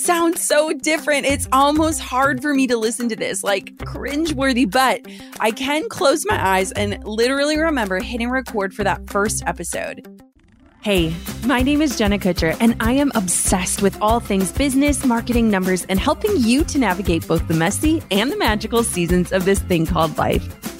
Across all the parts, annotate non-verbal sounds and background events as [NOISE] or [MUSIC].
sounds so different. It's almost hard for me to listen to this, like cringeworthy, but I can close my eyes and literally remember hitting record for that first episode. Hey, my name is Jenna Kutcher, and I am obsessed with all things business, marketing, numbers, and helping you to navigate both the messy and the magical seasons of this thing called life.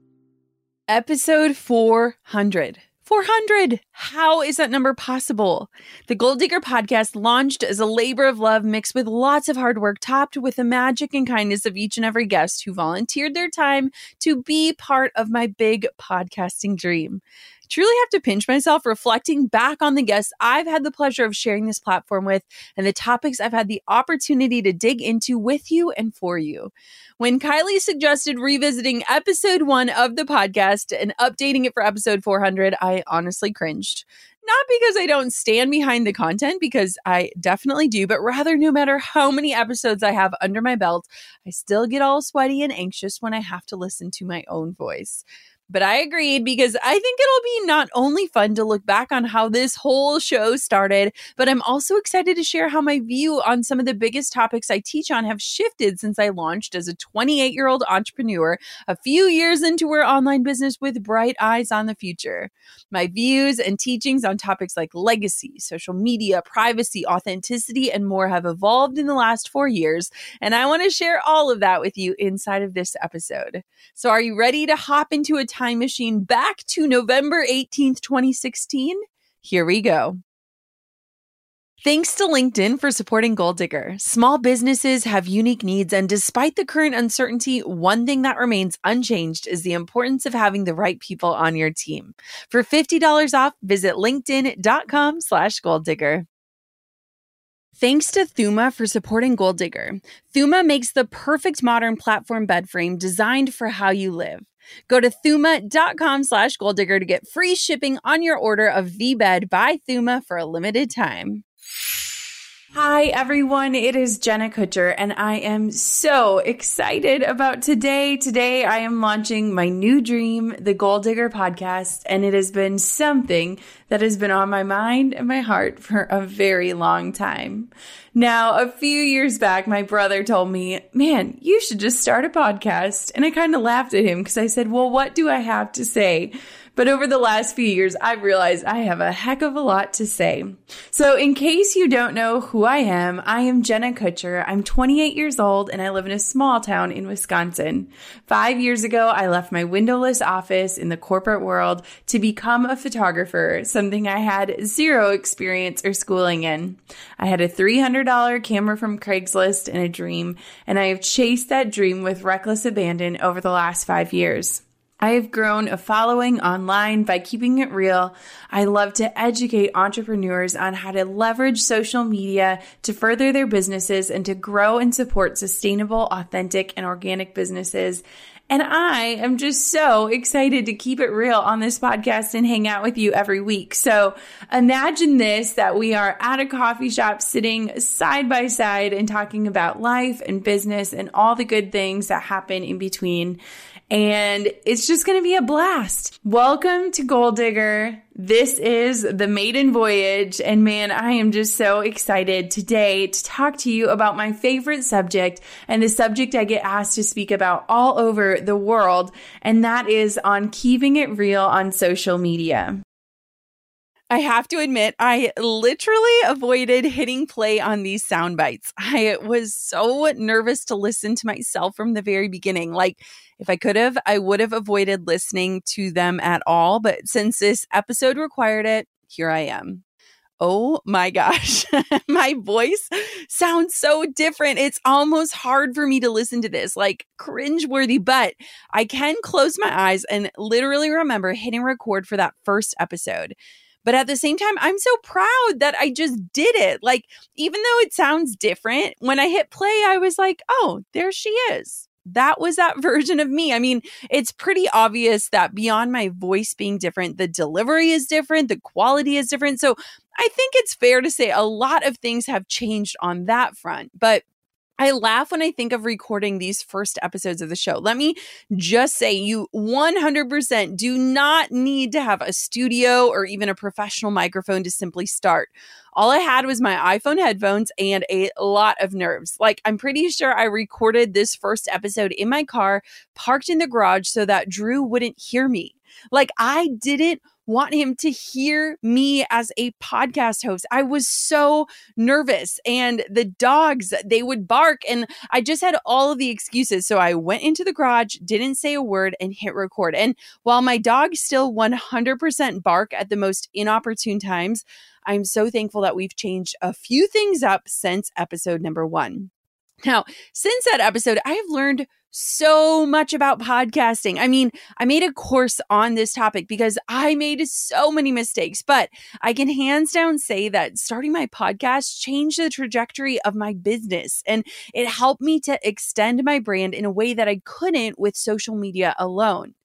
Episode 400. 400. How is that number possible? The Goal Digger podcast launched as a labor of love mixed with lots of hard work, topped with the magic and kindness of each and every guest who volunteered their time to be part of my big podcasting dream truly have to pinch myself reflecting back on the guests I've had the pleasure of sharing this platform with and the topics I've had the opportunity to dig into with you and for you. When Kylie suggested revisiting episode one of the podcast and updating it for episode 400, I honestly cringed. Not because I don't stand behind the content, because I definitely do, but rather, no matter how many episodes I have under my belt, I still get all sweaty and anxious when I have to listen to my own voice. But I agreed because I think it'll be not only fun to look back on how this whole show started, but I'm also excited to share how my view on some of the biggest topics I teach on have shifted since I launched as a 28 year old entrepreneur a few years into our online business with bright eyes on the future. My views and teachings on topics like legacy, social media, privacy, authenticity, and more have evolved in the last four years. And I want to share all of that with you inside of this episode. So, are you ready to hop into a time machine back to November 18th, 2016? Here we go. Thanks to LinkedIn for supporting Goal Digger. Small businesses have unique needs, and despite the current uncertainty, one thing that remains unchanged is the importance of having the right people on your team. For $50 off, visit linkedin.com slash goal digger. Thanks to Thuma for supporting Goal Digger. Thuma makes the perfect modern platform bed frame designed for how you live. Go to thuma.com slash goal digger to get free shipping on your order of the bed by Thuma for a limited time. Hi, everyone. It is Jenna Kutcher, and I am so excited about today. Today, I am launching my new dream, the Goal Digger podcast, and it has been something that has been on my mind and my heart for a very long time. Now, a few years back, my brother told me, man, you should just start a podcast. And I kind of laughed at him because I said, well, what do I have to say? But over the last few years, I've realized I have a heck of a lot to say. So in case you don't know who I am, I am Jenna Kutcher. I'm 28 years old and I live in a small town in Wisconsin. Five years ago, I left my windowless office in the corporate world to become a photographer, something I had zero experience or schooling in. I had a $300 camera from Craigslist and a dream, and I have chased that dream with reckless abandon over the last five years. I have grown a following online by keeping it real. I love to educate entrepreneurs on how to leverage social media to further their businesses and to grow and support sustainable, authentic, and organic businesses. And I am just so excited to keep it real on this podcast and hang out with you every week. So imagine this that we are at a coffee shop sitting side by side and talking about life and business and all the good things that happen in between and it's just going to be a blast. Welcome to Goal Digger. This is the maiden voyage. And man, I am just so excited today to talk to you about my favorite subject and the subject I get asked to speak about all over the world. And that is on keeping it real on social media. I have to admit, I literally avoided hitting play on these sound bites. I was so nervous to listen to myself from the very beginning. Like, if I could have, I would have avoided listening to them at all. But since this episode required it, here I am. Oh my gosh, [LAUGHS] my voice sounds so different. It's almost hard for me to listen to this, like cringeworthy, but I can close my eyes and literally remember hitting record for that first episode. But at the same time, I'm so proud that I just did it. Like, even though it sounds different, when I hit play, I was like, oh, there she is. That was that [LAUGHS] version of me. I mean, it's pretty obvious that beyond my voice being different, the delivery is different, the quality is different. So I think it's fair to say a lot of things have changed on that front. But I laugh when I think of recording these first episodes of the show. Let me just say you 100% do not need to have a studio or even a professional microphone to simply start. All I had was my iPhone headphones and a lot of nerves. Like, I'm pretty sure I recorded this first episode in my car, parked in the garage so that Drew wouldn't hear me. Like, I didn't want him to hear me as a podcast host. I was so nervous and the dogs, they would bark and I just had all of the excuses. So I went into the garage, didn't say a word and hit record. And while my dogs still 100% bark at the most inopportune times, I'm so thankful that we've changed a few things up since episode number one. Now, since that episode, I have learned so much about podcasting. I mean, I made a course on this topic because I made so many mistakes, but I can hands down say that starting my podcast changed the trajectory of my business and it helped me to extend my brand in a way that I couldn't with social media alone.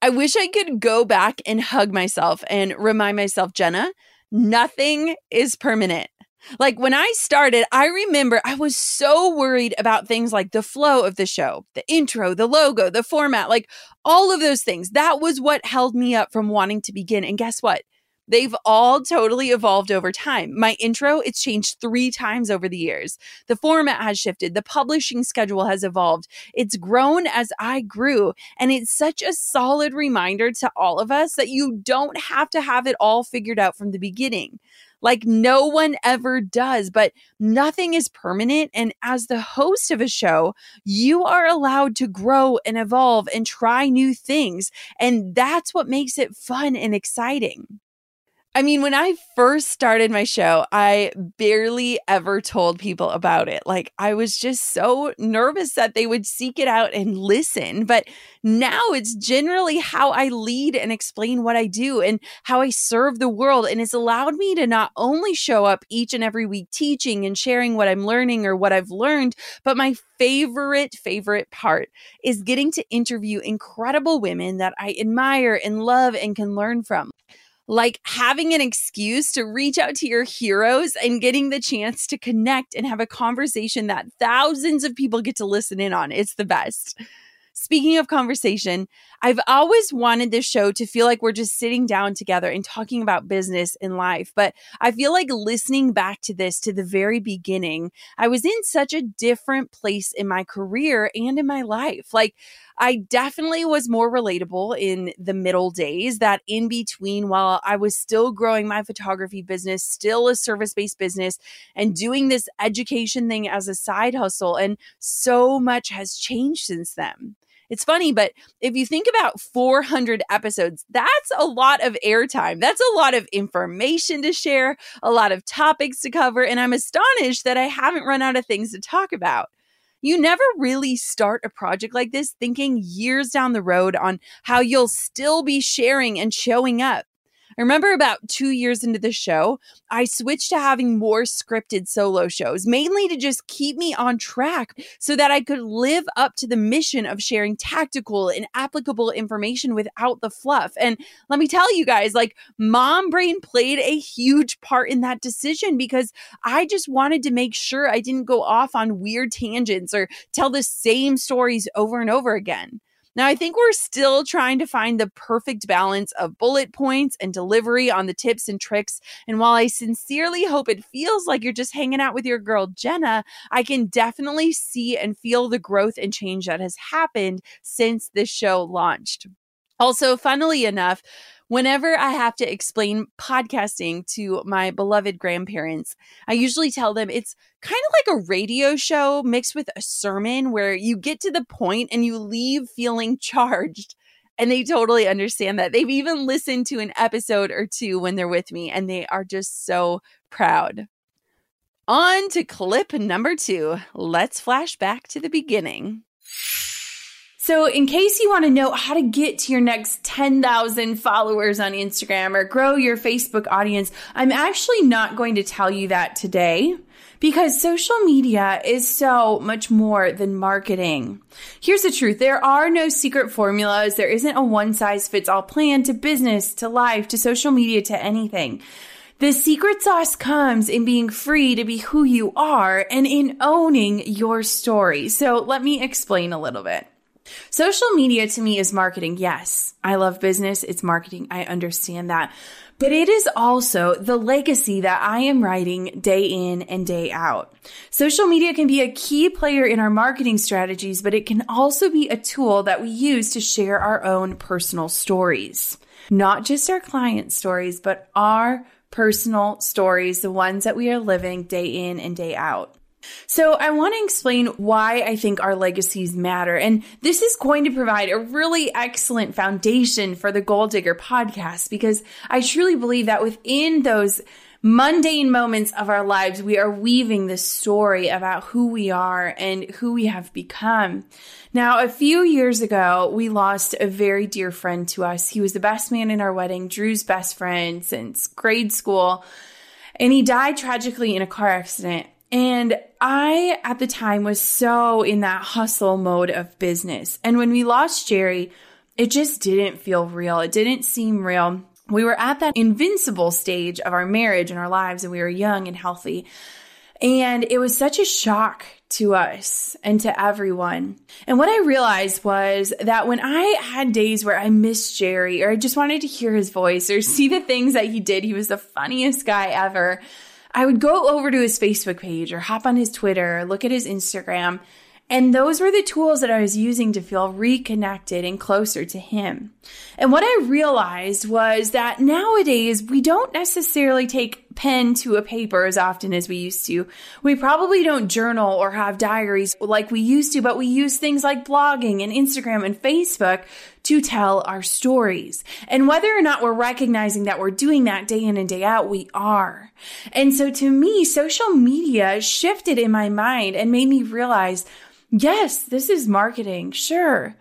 I wish I could go back and hug myself and remind myself, Jenna, nothing is permanent. Like when I started, I remember I was so worried about things like the flow of the show, the intro, the logo, the format, like all of those things. That was what held me up from wanting to begin. And guess what? They've all totally evolved over time. My intro, it's changed three times over the years. The format has shifted. The publishing schedule has evolved. It's grown as I grew. And it's such a solid reminder to all of us that you don't have to have it all figured out from the beginning like no one ever does, but nothing is permanent. And as the host of a show, you are allowed to grow and evolve and try new things. And that's what makes it fun and exciting. I mean, when I first started my show, I barely ever told people about it. Like, I was just so nervous that they would seek it out and listen. But now it's generally how I lead and explain what I do and how I serve the world. And it's allowed me to not only show up each and every week teaching and sharing what I'm learning or what I've learned, but my favorite, favorite part is getting to interview incredible women that I admire and love and can learn from like having an excuse to reach out to your heroes and getting the chance to connect and have a conversation that thousands of people get to listen in on. It's the best. Speaking of conversation, I've always wanted this show to feel like we're just sitting down together and talking about business and life. But I feel like listening back to this to the very beginning, I was in such a different place in my career and in my life. Like, I definitely was more relatable in the middle days, that in between, while I was still growing my photography business, still a service based business, and doing this education thing as a side hustle. And so much has changed since then. It's funny, but if you think about 400 episodes, that's a lot of airtime. That's a lot of information to share, a lot of topics to cover. And I'm astonished that I haven't run out of things to talk about. You never really start a project like this thinking years down the road on how you'll still be sharing and showing up. I remember about two years into the show, I switched to having more scripted solo shows, mainly to just keep me on track so that I could live up to the mission of sharing tactical and applicable information without the fluff. And let me tell you guys, like, mom brain played a huge part in that decision because I just wanted to make sure I didn't go off on weird tangents or tell the same stories over and over again. Now, I think we're still trying to find the perfect balance of bullet points and delivery on the tips and tricks. And while I sincerely hope it feels like you're just hanging out with your girl, Jenna, I can definitely see and feel the growth and change that has happened since this show launched. Also, funnily enough, Whenever I have to explain podcasting to my beloved grandparents, I usually tell them it's kind of like a radio show mixed with a sermon where you get to the point and you leave feeling [LAUGHS] charged. And they totally understand that. They've even listened to an episode or two when they're with me, and they are just so proud. On to clip number two. Let's flash back to the beginning. So, in case you want to know how to get to your next 10,000 followers on Instagram or grow your Facebook audience, I'm actually not going to tell you that today because social media is so much more than marketing. Here's the truth. There are no secret formulas. There isn't a one size fits all plan to business, to life, to social media, to anything. The secret sauce comes in being free to be who you are and in owning your story. So let me explain a little bit. Social media to me is marketing. Yes, I love business. It's marketing. I understand that. But it is also the legacy that I am writing day in and day out. Social media can be a key player in our marketing strategies, but it can also be a tool that we use to share our own personal stories. Not just our client stories, but our personal stories, the ones that we are living day in and day out. So, I want to explain why I think our legacies matter. And this is going to provide a really excellent foundation for the Goal Digger podcast because I truly believe that within those mundane moments of our lives, we are weaving this story about who we are and who we have become. Now, a few years ago, we lost a very dear friend to us. He was the best man in our wedding, Drew's best friend since grade school. And he died tragically in a car accident. And I, at the time, was so in that hustle mode of business. And when we lost Jerry, it just didn't feel real. It didn't seem real. We were at that invincible stage of our marriage and our lives, and we were young and healthy. And it was such a shock to us and to everyone. And what I realized was that when I had days where I missed Jerry or I just wanted to hear his voice or [LAUGHS] see the things that he did, he was the funniest guy ever. I would go over to his Facebook page or hop on his Twitter, look at his Instagram, and those were the tools that I was using to feel reconnected and closer to him. And what I realized was that nowadays we don't necessarily take pen to a paper as often as we used to. We probably don't journal or have diaries like we used to, but we use things like blogging and Instagram and Facebook to tell our stories. And whether or not we're recognizing that we're doing that day in and day out, we are. And so to me, social media shifted in my mind and made me realize, yes, this is marketing. Sure.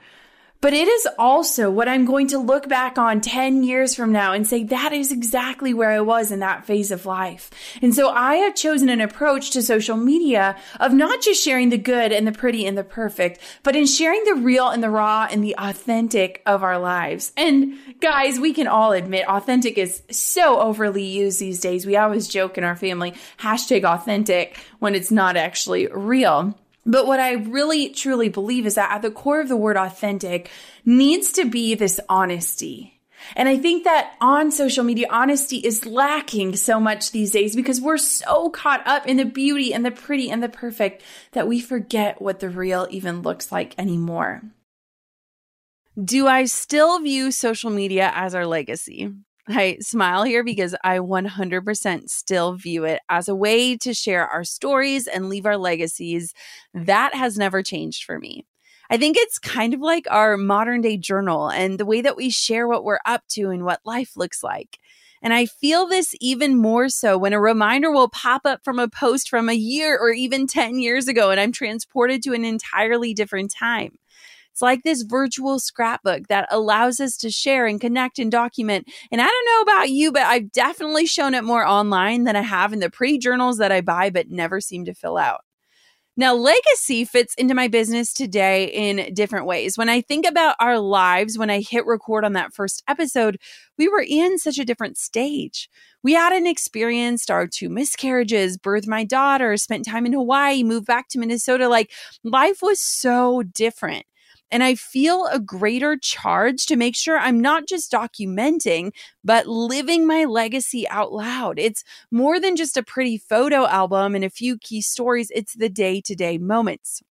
But it is also what I'm going to look back on 10 years from now and say, that is exactly where I was in that phase of life. And so I have chosen an approach to social media of not just sharing the good and the pretty and the perfect, but in sharing the real and the raw and the authentic of our lives. And guys, we can all admit authentic is so overly used these days. We always joke in our family, hashtag authentic when it's not actually real. But what I really truly believe is that at the core of the word authentic needs to be this honesty. And I think that on social media, honesty is lacking so much these days because we're so caught up in the beauty and the pretty and the perfect that we forget what the real even looks like anymore. Do I still view social media as our legacy? I smile here because I 100% still view it as a way to share our stories and leave our legacies. That has never changed for me. I think it's kind of like our modern day journal and the way that we share what we're up to and what life looks like. And I feel this even more so when a reminder will pop up from a post from a year or even 10 years ago, and I'm transported to an entirely different time. It's like this virtual scrapbook that allows us to share and connect and document. And I don't know about you, but I've definitely shown it more online than I have in the pre journals that I buy but never seem to fill out. Now, legacy fits into my business today in different ways. When I think about our lives, when I hit record on that first episode, we were in such a different stage. We hadn't experienced our two miscarriages, birthed my daughter, spent time in Hawaii, moved back to Minnesota. Like life was so different. And I feel a greater charge to make sure I'm not just documenting, but living my legacy out loud. It's more than just a pretty photo album and a few key stories, it's the day to day moments.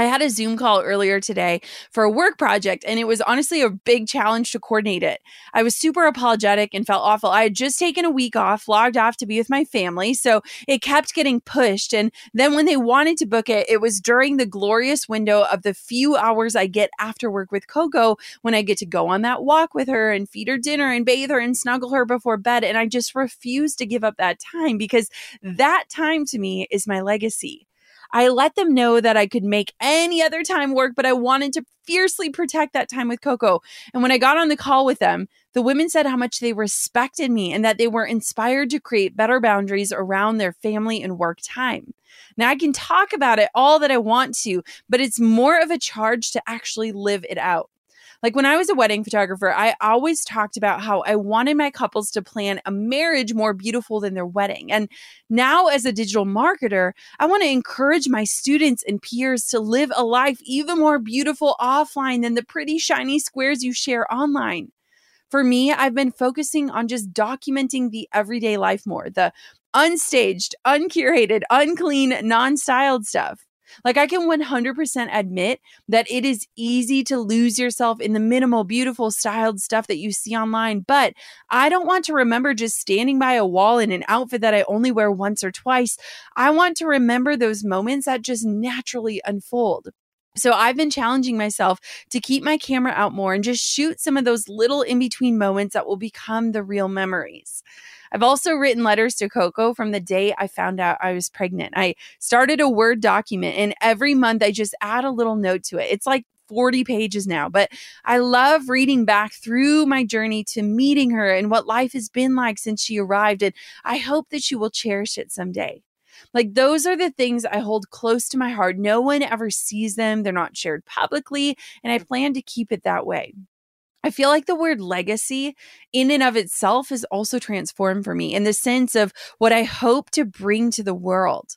I had a Zoom call earlier today for a work project, and it was honestly a big challenge to coordinate it. I was super apologetic and felt awful. I had just taken a week off, logged off to be with my family, so it kept getting pushed. And then when they wanted to book it, it was during the glorious window of the few hours I get after work with Coco when I get to go on that walk with her and feed her dinner and bathe her and snuggle her before bed. And I just refuse to give up that time because that time to me is my legacy. I let them know that I could make any other time work, but I wanted to fiercely protect that time with Coco. And when I got on the call with them, the women said how much they respected me and that they were inspired to create better boundaries around their family and work time. Now, I can talk about it all that I want to, but it's more of a charge to actually live it out. Like when I was a wedding photographer, I always talked about how I wanted my couples to plan a marriage more beautiful than their wedding. And now, as a digital marketer, I want to encourage my students and peers to live a life even more beautiful offline than the pretty shiny squares you share online. For me, I've been focusing on just documenting the everyday life more, the unstaged, uncurated, unclean, non styled stuff. Like I can 100% admit that it is easy to lose yourself in the minimal, beautiful, styled stuff that you see online, but I don't want to remember just standing by a wall in an outfit that I only wear once or twice. I want to remember those moments that just naturally unfold. So I've been challenging myself to keep my camera out more and just shoot some of those little in between moments that will become the real memories. I've also written letters to Coco from the day I found out I was pregnant. I started a Word document, and every month I just add a little note to it. It's like 40 pages now, but I love reading back through my journey to meeting her and what life has been like since she arrived. And I hope that she will cherish it someday. Like, those are the things I hold close to my heart. No one ever sees them, they're not shared publicly, and I plan to keep it that way. I feel like the word legacy in and of itself is also transformed for me in the sense of what I hope to bring to the world.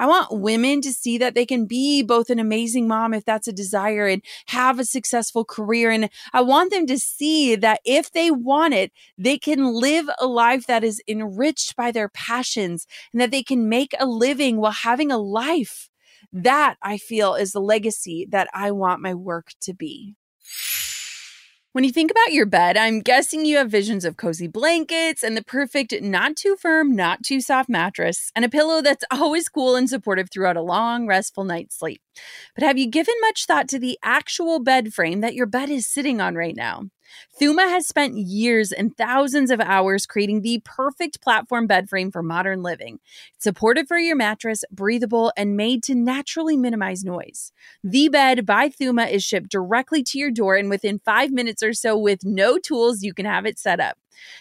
I want women to see that they can be both an amazing mom if that's a desire and have a successful career. And I want them to see that if they want it, they can live a life that is enriched by their passions and that they can make a living while having a life. That I feel is the legacy that I want my work to be. When you think about your bed, I'm guessing you have visions of cozy blankets and the perfect, not too firm, not too soft mattress, and a pillow that's [LAUGHS] always cool and supportive throughout a long, restful night's sleep. But have you given much thought to the actual bed frame that your bed is sitting on right now? Thuma has spent years and thousands of hours creating the perfect platform bed frame for modern living. It's supported for your mattress, breathable, and made to naturally minimize noise. The Bed by Thuma is shipped directly to your door, and within five minutes or so, with no tools, you can have it set up.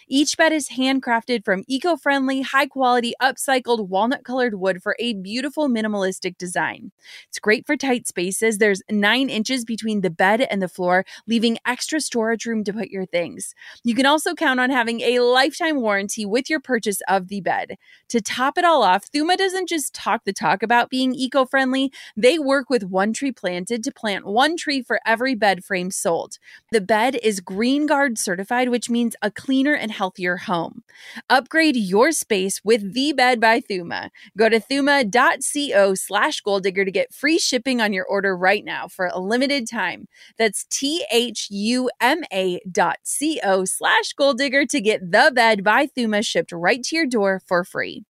Each bed is handcrafted from eco friendly, high quality, upcycled walnut colored wood for a beautiful minimalistic design. It's great for tight spaces. There's nine inches between the bed and the floor, leaving extra storage room to put your things. You can also count on having a lifetime warranty with your purchase of the bed. To top it all off, Thuma doesn't just talk the talk about being eco friendly, they work with One Tree Planted to plant one tree for every bed frame sold. The bed is GREENGUARD certified, which means a cleaner cleaner and healthier home. Upgrade your space with The Bed by Thuma. Go to thuma.co slash goal digger to get free shipping on your order right now for a limited time. That's T H U M A dot C O slash goal digger to get The Bed by Thuma shipped right to your door for free.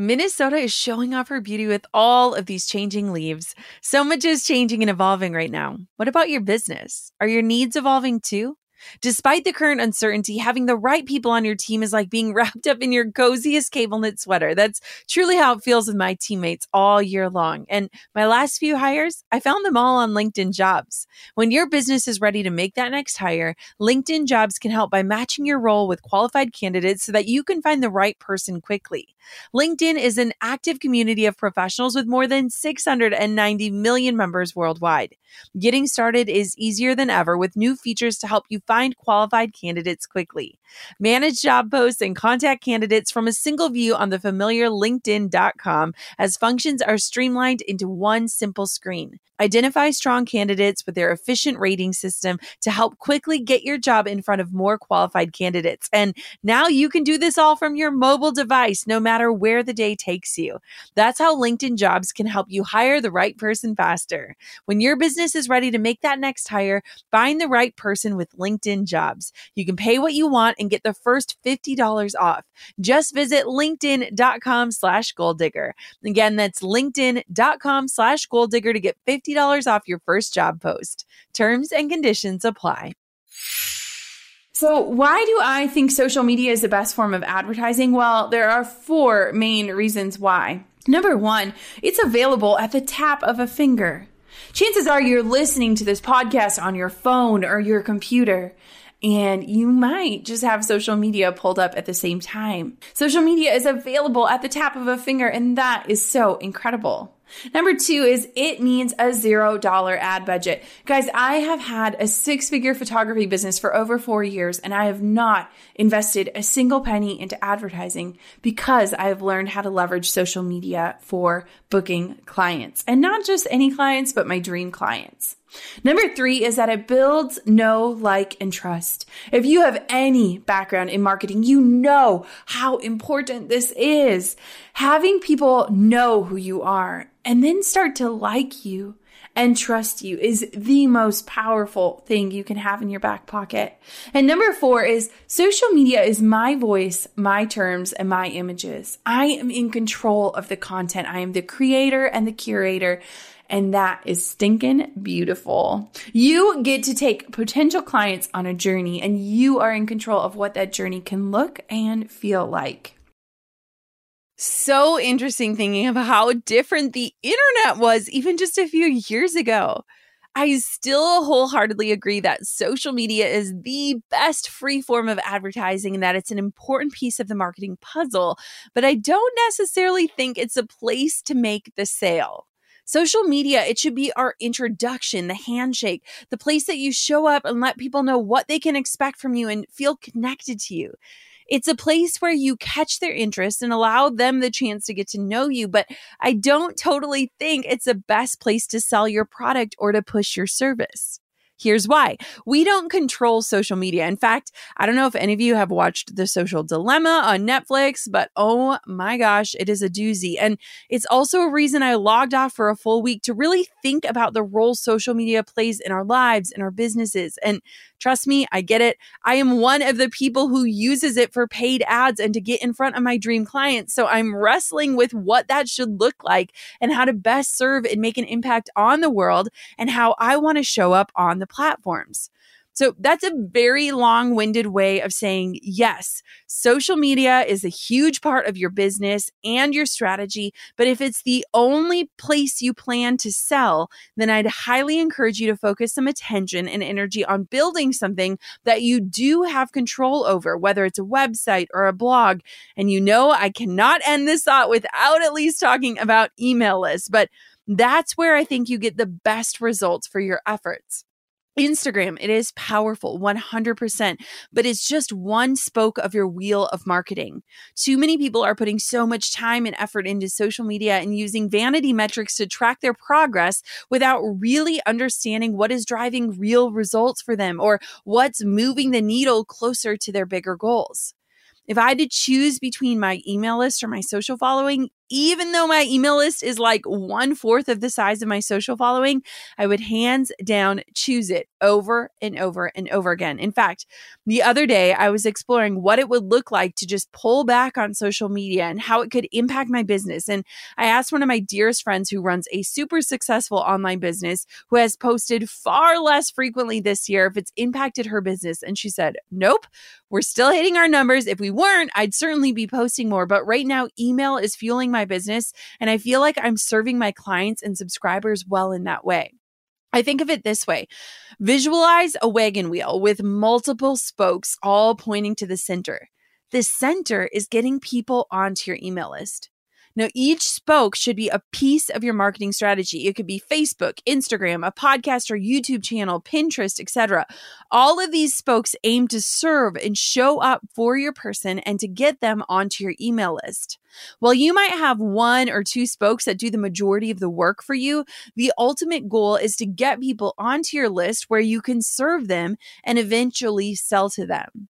Minnesota is showing off her beauty with all of these changing leaves. So much is changing and evolving right now. What about your business? Are your needs evolving too? Despite the current uncertainty, having the right people on your team is like being [LAUGHS] wrapped up in your coziest cable knit sweater. That's truly how it feels with my teammates all year long. And my last few hires, I found them all on LinkedIn Jobs. When your business is ready to make that next hire, LinkedIn Jobs can help by matching your role with qualified candidates so that you can find the right person quickly. LinkedIn is an active community of professionals with more than 690 million members worldwide. Getting started is easier than ever with new features to help you find qualified candidates quickly. Manage job posts and contact candidates from a single view on the familiar LinkedIn.com as functions are streamlined into one simple screen. Identify strong candidates with their efficient rating system to help quickly get your job in front of more qualified candidates. And now you can do this all from your mobile device, no matter where the day takes you. That's how LinkedIn jobs can help you hire the right person faster. When your business is ready to make that next hire, find the right person with LinkedIn jobs. You can pay what you want and get the first $50 off. Just visit linkedin.com slash goal digger. Again, that's linkedin.com slash goal digger to get 50 $50 off your first job post. Terms and conditions apply. So, why do I think social media is the best form of advertising? Well, there are four main reasons why. Number one, it's available at the tap of a finger. Chances are you're listening to this podcast on your phone or your computer and you might just have social media pulled up at the same time. Social media is available at the tap of a finger, and that is so incredible. Number two is it means a zero dollar ad budget. Guys, I have had a six figure photography business for over four years and I have not invested a single penny into advertising because I have learned how to leverage social media for booking clients and not just any clients, but my dream clients. Number three is that it builds know, like, and trust. If you have any background in marketing, you know how important this is. Having people know who you are and then start to like you and trust you is the most powerful thing you can have in your back pocket. And number four is social media is my voice, my terms, and my images. I am in control of the content. I am the creator and the curator. And that is stinking beautiful. You get to take potential clients on a journey and you are in control of what that journey can look and feel like. So interesting thinking of how different the internet was even just a few years ago. I still wholeheartedly agree that social media is the best free form of advertising and that it's an important piece of the marketing puzzle, but I don't necessarily think it's a place to make the sale. Social media, it should be our introduction, the handshake, the place that you show up and let people know what they can expect from you and feel connected to you. It's a place where you catch their interest and allow them the chance to get to know you. But I don't totally think it's the best place to sell your product or to push your service. Here's why. We don't control social media. In fact, I don't know if any of you have watched The Social Dilemma on Netflix, but oh my gosh, it is a doozy. And it's also a reason I logged off for a full week to really think about the role social media plays in our lives, and our businesses. And Trust me, I get it. I am one of the people who uses it for paid ads and to get in front of my dream clients. So I'm wrestling with what that should look like and how to best serve and make an impact on the world and how I want to show up on the platforms. So that's a very long winded way of saying yes, social media is a huge part of your business and your strategy. But if it's the only place you plan to sell, then I'd highly encourage you to focus some attention and energy on building something that you do have control over, whether it's a website or a blog. And you know, I cannot end this thought without at least talking about email lists, but that's where I think you get the best results for your efforts. Instagram, it is powerful 100%, but it's just one spoke of your wheel of marketing. Too many people are putting so much time and effort into social media and using vanity metrics to track their progress without really understanding what is driving real results for them or what's moving the needle closer to their bigger goals. If I had to choose between my email list or my social following, even though my email list is like one fourth of the size of my social following, I would hands down choose it over and over and over again. In fact, the other day I was exploring what it would look like to just pull back on social media and how it could impact my business. And I asked one of my dearest friends who runs a super successful online business who has posted far less frequently this year if it's impacted her business. And she said, Nope, we're still hitting our numbers. If we weren't, I'd certainly be posting more. But right now, email is fueling my business. And I feel like I'm serving my clients and subscribers well in that way. I think of it this way visualize a wagon wheel with multiple spokes all pointing to the center. The center is getting people onto your email list. Now, each spoke should be a piece of your marketing strategy. It could be Facebook, Instagram, a podcast or YouTube channel, Pinterest, etc. All of these spokes aim to serve and show up for your person and to get them onto your email list. While you might have one or two spokes that do the majority of the work for you, the ultimate goal is to get people onto your list where you can serve them and eventually sell to them.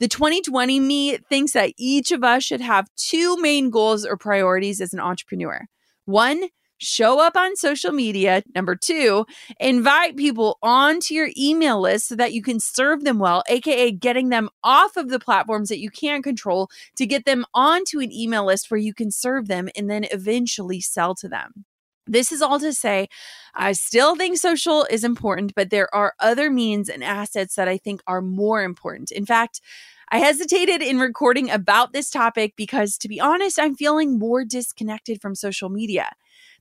The 2020 me thinks that each of us should have two main goals or priorities as an entrepreneur. One, show up on social media. Number two, invite people onto your email list so that you can serve them well, aka getting them off of the platforms that you can't control to get them onto an email list where you can serve them and then eventually sell to them. This is all to say, I still think social is important, but there are other means and assets that I think are more important. In fact, I hesitated in recording about this topic because, to be honest, I'm feeling more disconnected from social media.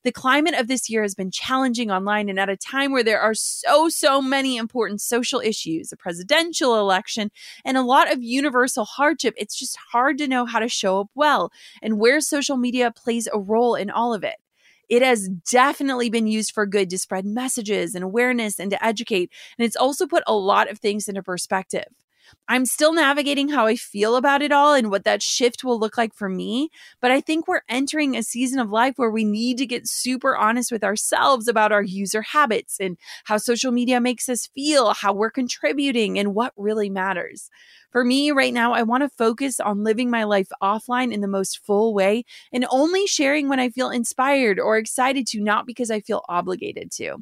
The climate of this year has been challenging online, and at a time where there are so, so many important social issues, a presidential election, and a lot of universal hardship, it's just hard to know how to show up well and where social media plays a role in all of it. It has definitely been used for good to spread messages and awareness and to educate. And it's also put a lot of things into perspective. I'm still navigating how I feel about it all and what that shift will look like for me. But I think we're entering a season of life where we need to get super honest with ourselves about our user habits and how social media makes us feel, how we're contributing, and what really matters. For me, right now, I want to focus on living my life offline in the most full way and only sharing when I feel inspired or excited to, not because I feel obligated to.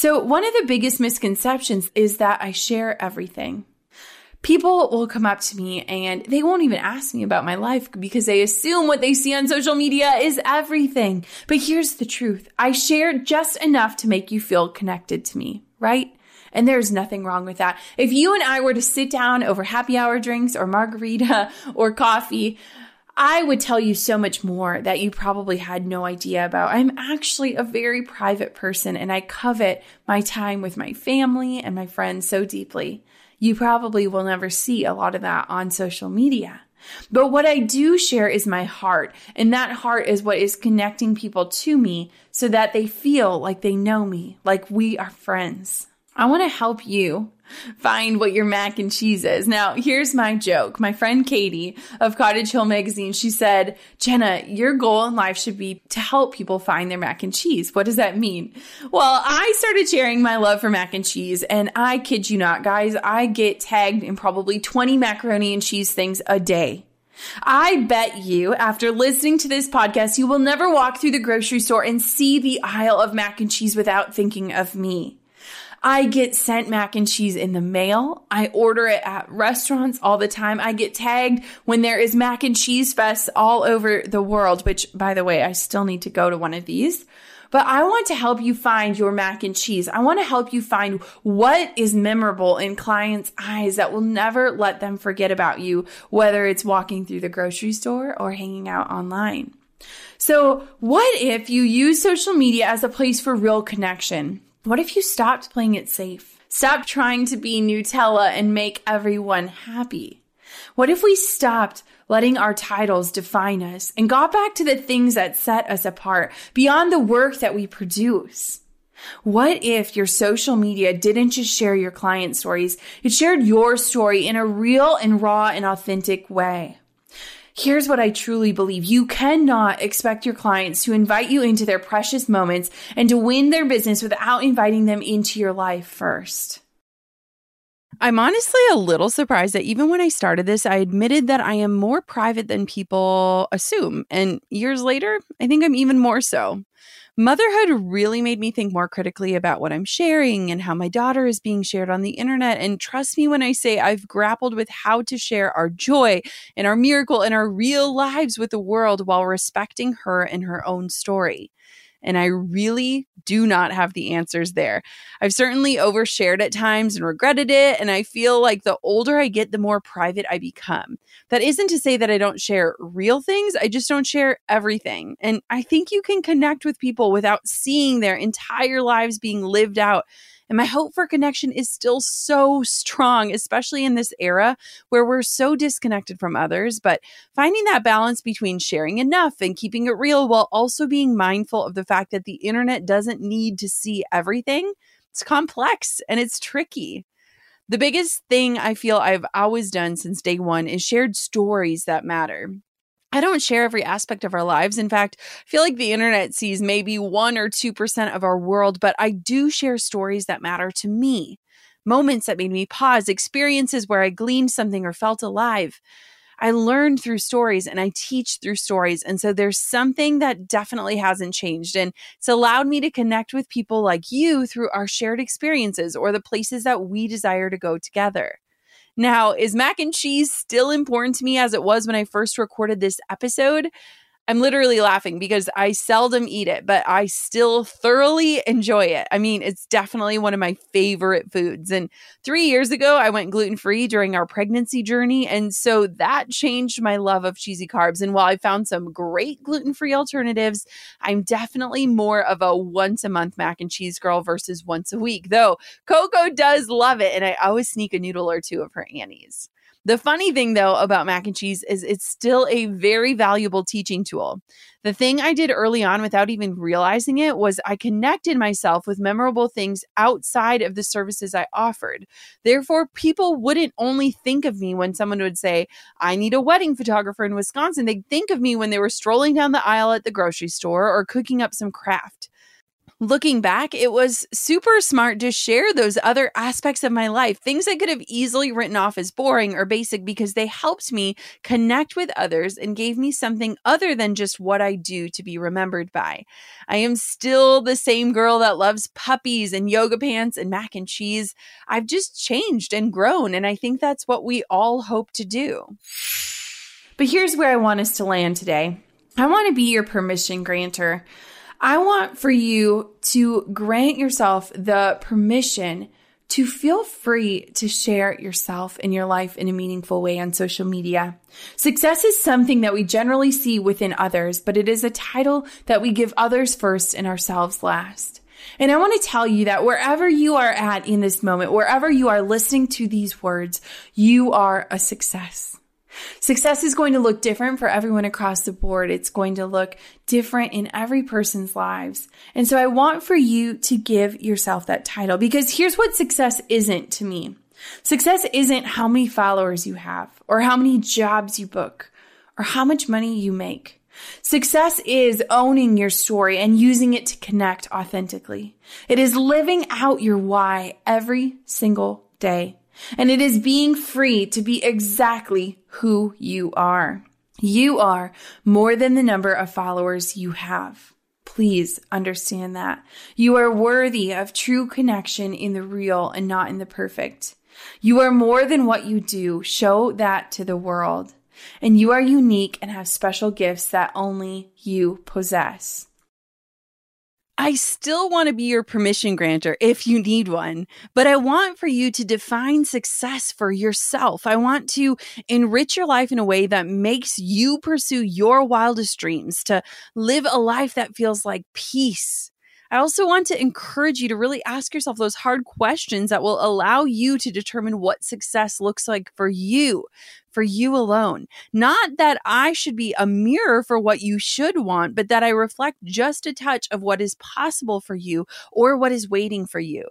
So, one of the biggest misconceptions is that I share everything. People will come up to me and they won't even ask me about my life because they assume what they see on social media is everything. But here's the truth I share just enough to make you feel connected to me, right? And there's nothing wrong with that. If you and I were to sit down over happy hour drinks or margarita [LAUGHS] or coffee, I would tell you so much more that you probably had no idea about. I'm actually a very private person and I covet my time with my family and my friends so deeply. You probably will never see a lot of that on social media. But what I do share is my heart, and that heart is what is connecting people to me so that they feel like they know me, like we are friends. I want to help you find what your mac and cheese is. Now, here's my joke. My friend Katie of Cottage Hill Magazine, she said, Jenna, your goal in life should be to help people find their mac and cheese. What does that mean? Well, I started sharing my love for mac and cheese, and I kid you not, guys, I get tagged in probably 20 macaroni and cheese things a day. I bet you, after listening to this podcast, you will never walk through the grocery store and see the aisle of mac and cheese without thinking of me. I get sent mac and cheese in the mail. I order it at restaurants all the time. I get tagged when there is mac and cheese fest all over the world, which by the way, I still need to go to one of these. But I want to help you find your mac and cheese. I want to help you find what is memorable in clients' eyes that will never let them forget about you, whether it's walking through the grocery store or hanging out online. So what if you use social media as a place for real connection? What if you stopped playing it safe? Stop trying to be Nutella and make everyone happy. What if we stopped letting our titles define us and got back to the things that set us apart beyond the work that we produce? What if your social media didn't just share your client stories, it shared your story in a real and raw and authentic way? Here's what I truly believe. You cannot expect your clients to invite you into their precious moments and to win their business without inviting them into your life first. I'm honestly a little surprised that even when I started this, I admitted that I am more private than people assume. And years later, I think I'm even more so. Motherhood really made me think more critically about what I'm sharing and how my daughter is being shared on the internet. And trust me when I say I've grappled with how to share our joy and our miracle and our real lives with the world while respecting her and her own story. And I really do not have the answers there. I've certainly overshared at times and regretted it. And I feel like the older I get, the more private I become. That isn't to say that I don't share real things, I just don't share everything. And I think you can connect with people without seeing their entire lives being lived out and my hope for connection is still so strong, especially in this era where we're so disconnected from others. But finding that balance between sharing enough and keeping it real while also being mindful of the fact that the internet doesn't need to see everything, it's complex and it's tricky. The biggest thing I feel I've always done since day one is shared stories that matter. I don't share every aspect of our lives. In fact, I feel like the internet sees maybe 1 or 2% of our world, but I do share stories that matter to me. Moments that made me pause, experiences where I gleaned something or felt alive. I learned through stories and I teach through stories. And so there's something that definitely hasn't changed. And it's allowed me to connect with people like you through our shared experiences or the places that we desire to go together. Now, is mac and cheese still important to me as it was when I first recorded this episode? I'm literally laughing because I seldom eat it, but I still thoroughly enjoy it. I mean, it's definitely one of my favorite foods. And three years ago, I went gluten free during our pregnancy journey. And so that changed my love of cheesy carbs. And while I found some great gluten free alternatives, I'm definitely more of a once a month mac and cheese girl versus once a week. Though Coco does love it. And I always sneak a noodle or two of her Annie's. The funny thing, though, about mac and cheese is it's still a very valuable teaching tool. The thing I did early on without even realizing it was I connected myself with memorable things outside of the services I offered. Therefore, people wouldn't only think of me when someone would say, I need a wedding photographer in Wisconsin. They'd think of me when they were strolling down the aisle at the grocery store or cooking up some Kraft looking back, it was super smart to share those other aspects of my life, things I could have easily written off as boring or basic because they helped me connect with others and gave me something other than just what I do to be remembered by. I am still the same girl that loves puppies and yoga pants and mac and cheese. I've just changed and grown, and I think that's what we all hope to do. But here's where I want us to land today. I want to be your permission granter. I want for you to grant yourself the permission to feel free to share yourself and your life in a meaningful way on social media. Success is something that we generally see within others, but it is a title that we give others first and ourselves last. And I want to tell you that wherever you are at in this moment, wherever you are listening to these words, you are a success. Success is going to look different for everyone across the board. It's going to look different in every person's lives. And so I want for you to give yourself that title because here's what success isn't to me. Success isn't how many followers you have or how many jobs you book or how much money you make. Success is owning your story and using it to connect authentically. It is living out your why every single day. And it is being free to be exactly who you are. You are more than the number of followers you have. Please understand that. You are worthy of true connection in the real and not in the perfect. You are more than what you do. Show that to the world. And you are unique and have special gifts that only you possess. I still want to be your permission granter if you need one, but I want for you to define success for yourself. I want to enrich your life in a way that makes you pursue your wildest dreams, to live a life that feels like peace. I also want to encourage you to really ask yourself those hard questions that will allow you to determine what success looks like for you for you alone. Not that I should be a mirror for what you should want, but that I reflect just a touch of what is possible for you or what is waiting for you.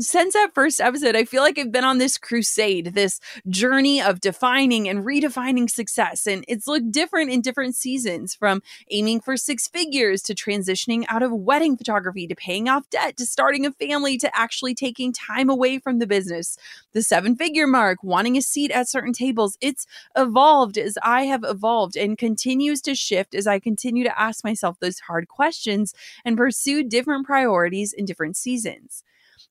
Since that first episode, I feel like I've been on this crusade, this journey of defining and redefining success. And it's looked different in different seasons from aiming for six figures to transitioning out of wedding photography to paying off debt to starting a family to actually taking time away from the business. The seven figure mark, wanting a seat at certain tables. It's evolved as I have evolved and continues to shift as I continue to ask myself those hard questions and pursue different priorities in different seasons.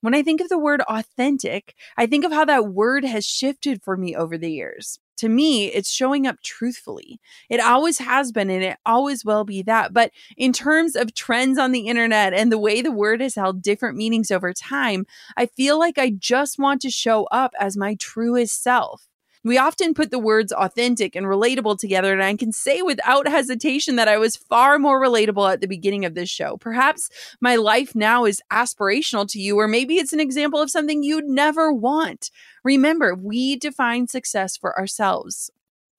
When I think of the word authentic, I think of how that word has shifted for me over the years. To me, it's showing up truthfully. It always has been and it always will be that. But in terms of trends on the internet and the way the word has held different meanings over time, I feel like I just want to show up as my truest self. We often put the words authentic and relatable together, and I can say without hesitation that I was far more relatable at the beginning of this show. Perhaps my life now is aspirational to you, or maybe it's an example of something you'd never want. Remember, we define success for ourselves.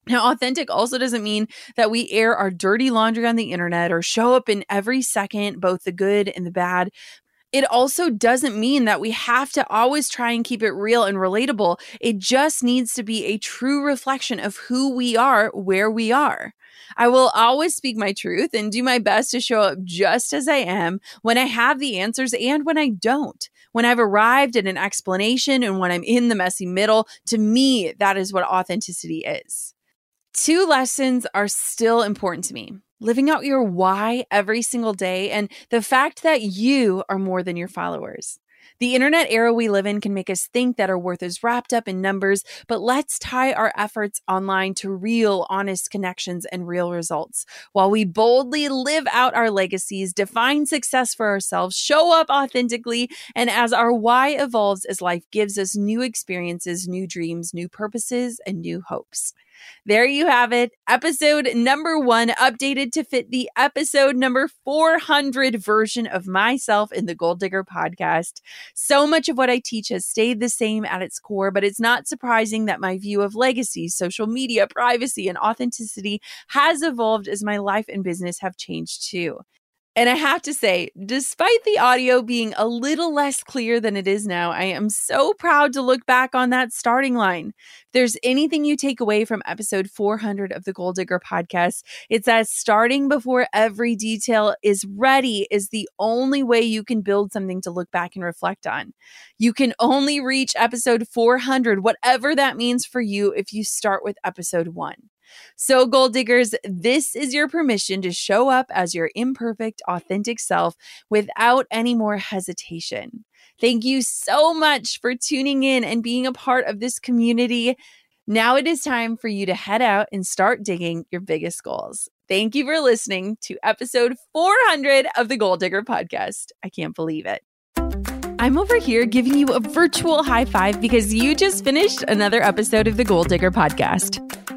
Now, authentic also doesn't mean that we air our dirty laundry on the internet or show up in every second, both the good and the bad, it also doesn't mean that we have to always try and keep it real and relatable. It just needs to be a true reflection of who we are, where we are. I will always speak my truth and do my best to show up just as I am when I have the answers and when I don't. When I've arrived at an explanation and when I'm in the messy middle, to me, that is what authenticity is. Two lessons are still important to me living out your why every single day, and the fact that you are more than your followers. The internet era we live in can make us think that our worth is wrapped up in numbers, but let's tie our efforts online to real, honest connections and real results. While we boldly live out our legacies, define success for ourselves, show up authentically, and as our why evolves as life gives us new experiences, new dreams, new purposes, and new hopes. There you have it. Episode number one, updated to fit the episode number 400 version of myself in the Goal Digger podcast. So much of what I teach has stayed the same at its core, but it's not surprising that my view of legacy, social media, privacy, and authenticity has evolved as my life and business have changed too. And I have to say, despite the audio being a little less clear than it is now, I am so proud to look back on that starting line. If there's anything you take away from episode 400 of the Goal Digger podcast, it's that starting before every detail is ready is the only way you can build something to look back and reflect on. You can only reach episode 400, whatever that means for you, if you start with episode one. So, goal diggers, this is your permission to show up as your imperfect, authentic self without any more hesitation. Thank you so much for tuning in and being a part of this community. Now it is time for you to head out and start digging your biggest goals. Thank you for listening to episode 400 of the Goal Digger podcast. I can't believe it. I'm over here giving you a virtual high five because you just finished another episode of the Goal Digger podcast.